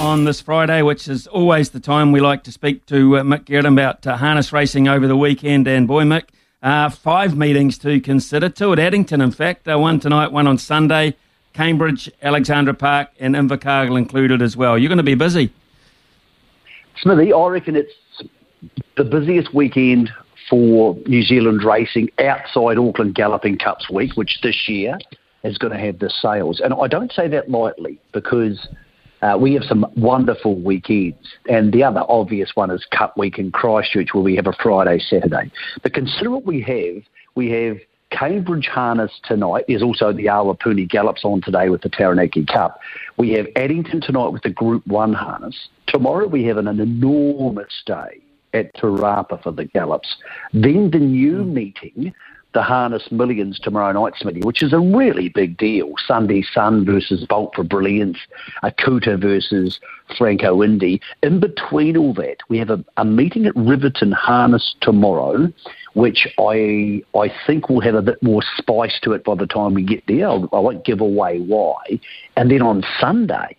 on this Friday, which is always the time we like to speak to uh, Mick Guerin about uh, harness racing over the weekend. And boy, Mick, uh, five meetings to consider. Two at Addington, in fact. Uh, one tonight, one on Sunday. Cambridge, Alexandra Park, and Invercargill included as well. You're going to be busy. Smithy, I reckon it's the busiest weekend for New Zealand racing outside Auckland Galloping Cups week, which this year is going to have the sales. And I don't say that lightly because – uh, we have some wonderful weekends, and the other obvious one is Cup Week in Christchurch, where we have a Friday, Saturday. But consider what we have. We have Cambridge Harness tonight. There's also the Awapuni Gallops on today with the Taranaki Cup. We have Addington tonight with the Group 1 Harness. Tomorrow we have an, an enormous day at Te Rapa for the Gallops. Then the new meeting the Harness Millions tomorrow night, Smitty, which is a really big deal. Sunday Sun versus Bolt for Brilliance, Akuta versus Franco Indy. In between all that, we have a, a meeting at Riverton Harness tomorrow, which I I think will have a bit more spice to it by the time we get there. I'll, I won't give away why. And then on Sunday,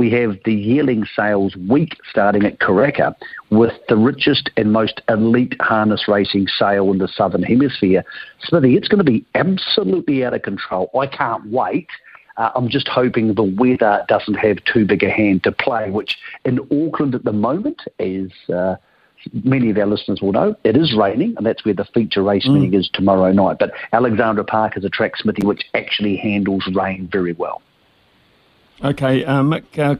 we have the yearling sales week starting at Karaka with the richest and most elite harness racing sale in the Southern Hemisphere. Smithy, it's going to be absolutely out of control. I can't wait. Uh, I'm just hoping the weather doesn't have too big a hand to play, which in Auckland at the moment is. Uh, many of our listeners will know, it is raining, and that's where the feature race mm. meeting is tomorrow night. But Alexandra Park is a track, Smithy, which actually handles rain very well. Okay, uh, Mick, uh,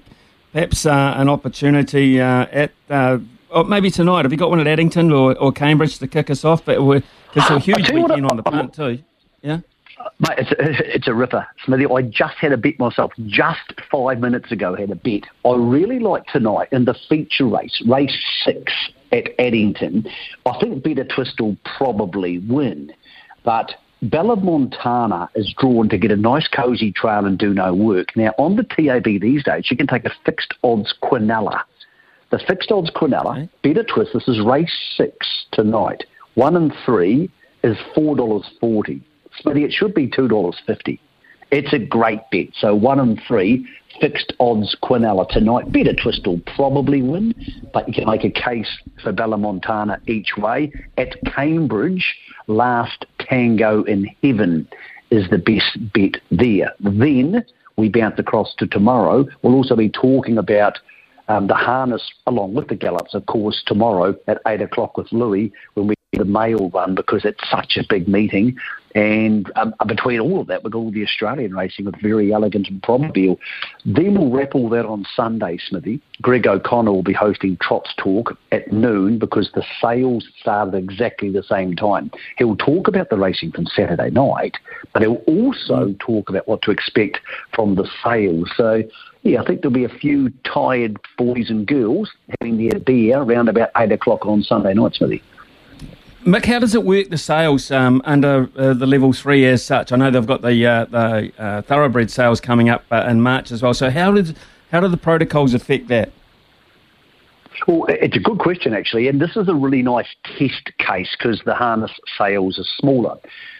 perhaps uh, an opportunity uh, at uh, oh, maybe tonight. Have you got one at Addington or, or Cambridge to kick us off? But it's a huge weekend on the punt too. Yeah. Mate, it's a, it's a ripper, Smithy. I just had a bet myself just five minutes ago. Had a bet. I really like tonight in the feature race, race six at Addington. I think Better Twist will probably win, but Bella Montana is drawn to get a nice cosy trail and do no work. Now, on the TAB these days, you can take a fixed odds Quinella. The fixed odds Quinella, okay. better twist, this is race six tonight. One and three is $4.40. Smitty, it should be $2.50. It's a great bet. So one and three, fixed odds Quinella tonight. Better Twist will probably win, but you can make a case for Bella Montana each way. At Cambridge, Last Tango in Heaven is the best bet there. Then we bounce across to tomorrow. We'll also be talking about um, the harness along with the gallops, of course, tomorrow at 8 o'clock with Louis when we the mail run because it's such a big meeting. And um, between all of that, with all the Australian racing with Very Elegant and Probabeel, then we'll wrap all that on Sunday, Smithy. Greg O'Connor will be hosting Trots Talk at noon because the sales started exactly the same time. He'll talk about the racing from Saturday night, but he'll also mm. talk about what to expect from the sales. So, yeah, I think there'll be a few tired boys and girls having their beer around about 8 o'clock on Sunday night, Smithy. Mick, how does it work the sales um, under uh, the level three as such? I know they've got the uh, the uh, thoroughbred sales coming up uh, in March as well. So how did how do the protocols affect that? Well, it's a good question actually, and this is a really nice test case because the harness sales are smaller.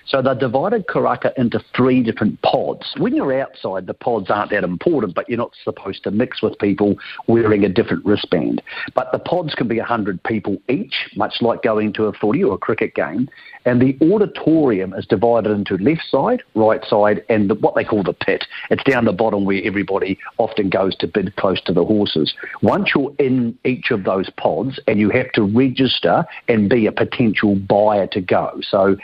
So they divided Karaka into three different pods. When you're outside, the pods aren't that important, but you're not supposed to mix with people wearing a different wristband. But the pods can be 100 people each, much like going to a footy or a cricket game. And the auditorium is divided into left side, right side, and the, what they call the pit. It's down the bottom where everybody often goes to bid close to the horses. Once you're in each of those pods, and you have to register and be a potential buyer to go. So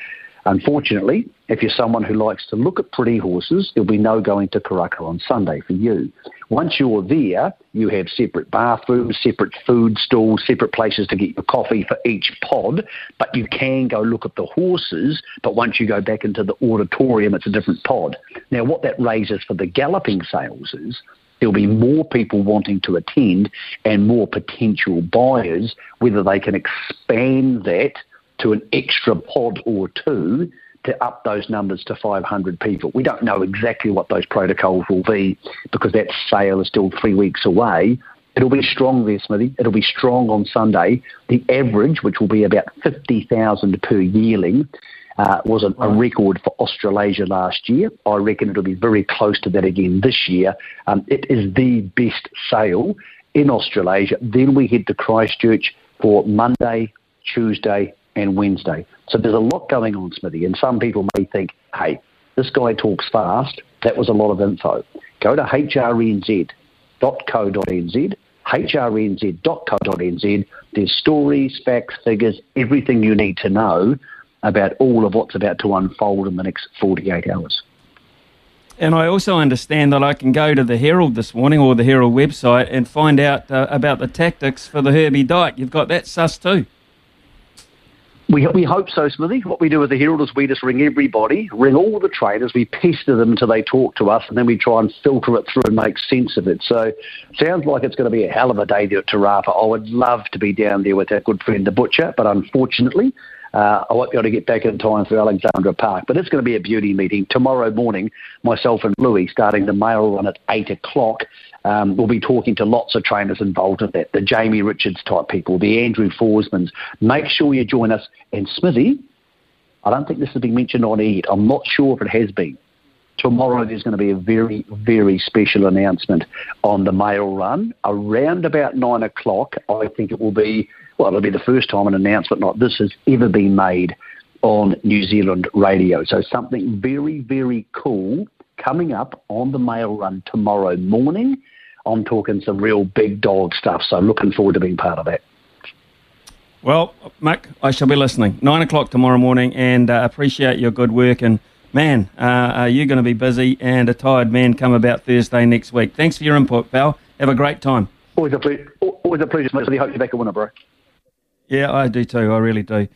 Unfortunately, if you're someone who likes to look at pretty horses, there'll be no going to Karaka on Sunday for you. Once you're there, you have separate bathrooms, separate food stalls, separate places to get your coffee for each pod, but you can go look at the horses, but once you go back into the auditorium, it's a different pod. Now, what that raises for the galloping sales is there'll be more people wanting to attend and more potential buyers, whether they can expand that to an extra pod or two to up those numbers to 500 people. We don't know exactly what those protocols will be because that sale is still three weeks away. It'll be strong there, Smithy. It'll be strong on Sunday. The average, which will be about 50,000 per yearling, uh, was a, a, record for Australasia last year. I reckon it'll be very close to that again this year. Um, it is the best sale in Australasia. Then we head to Christchurch for Monday, Tuesday, and Wednesday. So there's a lot going on, Smithy, and some people may think, hey, this guy talks fast. That was a lot of info. Go to hrnz.co.nz, hrnz.co.nz. There's stories, facts, figures, everything you need to know about all of what's about to unfold in the next 48 hours. And I also understand that I can go to the Herald this morning or the Herald website and find out uh, about the tactics for the Herbie Dyke. You've got that sus too. We, we hope so, Smithy. What we do with the Herald is we just ring everybody, ring all the trainers, we pester them until they talk to us, and then we try and filter it through and make sense of it. So, sounds like it's going to be a hell of a day there at Te Rapa. I would love to be down there with our good friend the Butcher, but unfortunately, uh, I won't be able to get back in time for Alexandra Park. But it's going to be a beauty meeting. Tomorrow morning, myself and Louis, starting the mail run at 8 o'clock, um, we'll be talking to lots of trainers involved in that, the Jamie Richards type people, the Andrew Forsmans. Make sure you join us. And Smithy, I don't think this has been mentioned on air I'm not sure if it has been. Tomorrow there's going to be a very, very special announcement on the mail run. Around about 9 o'clock, I think it will be, well, it'll be the first time an announcement like this has ever been made on New Zealand radio. So something very, very cool coming up on the mail run tomorrow morning. I'm talking some real big dog stuff, so looking forward to being part of that. Well, Mick, I shall be listening. Nine o'clock tomorrow morning, and uh, appreciate your good work. And man, uh, you're going to be busy, and a tired man come about Thursday next week. Thanks for your input, pal. Have a great time. Always a pleasure. Always a pleasure, mate. Hope you're back a winner, bro. Yeah, I do too. I really do.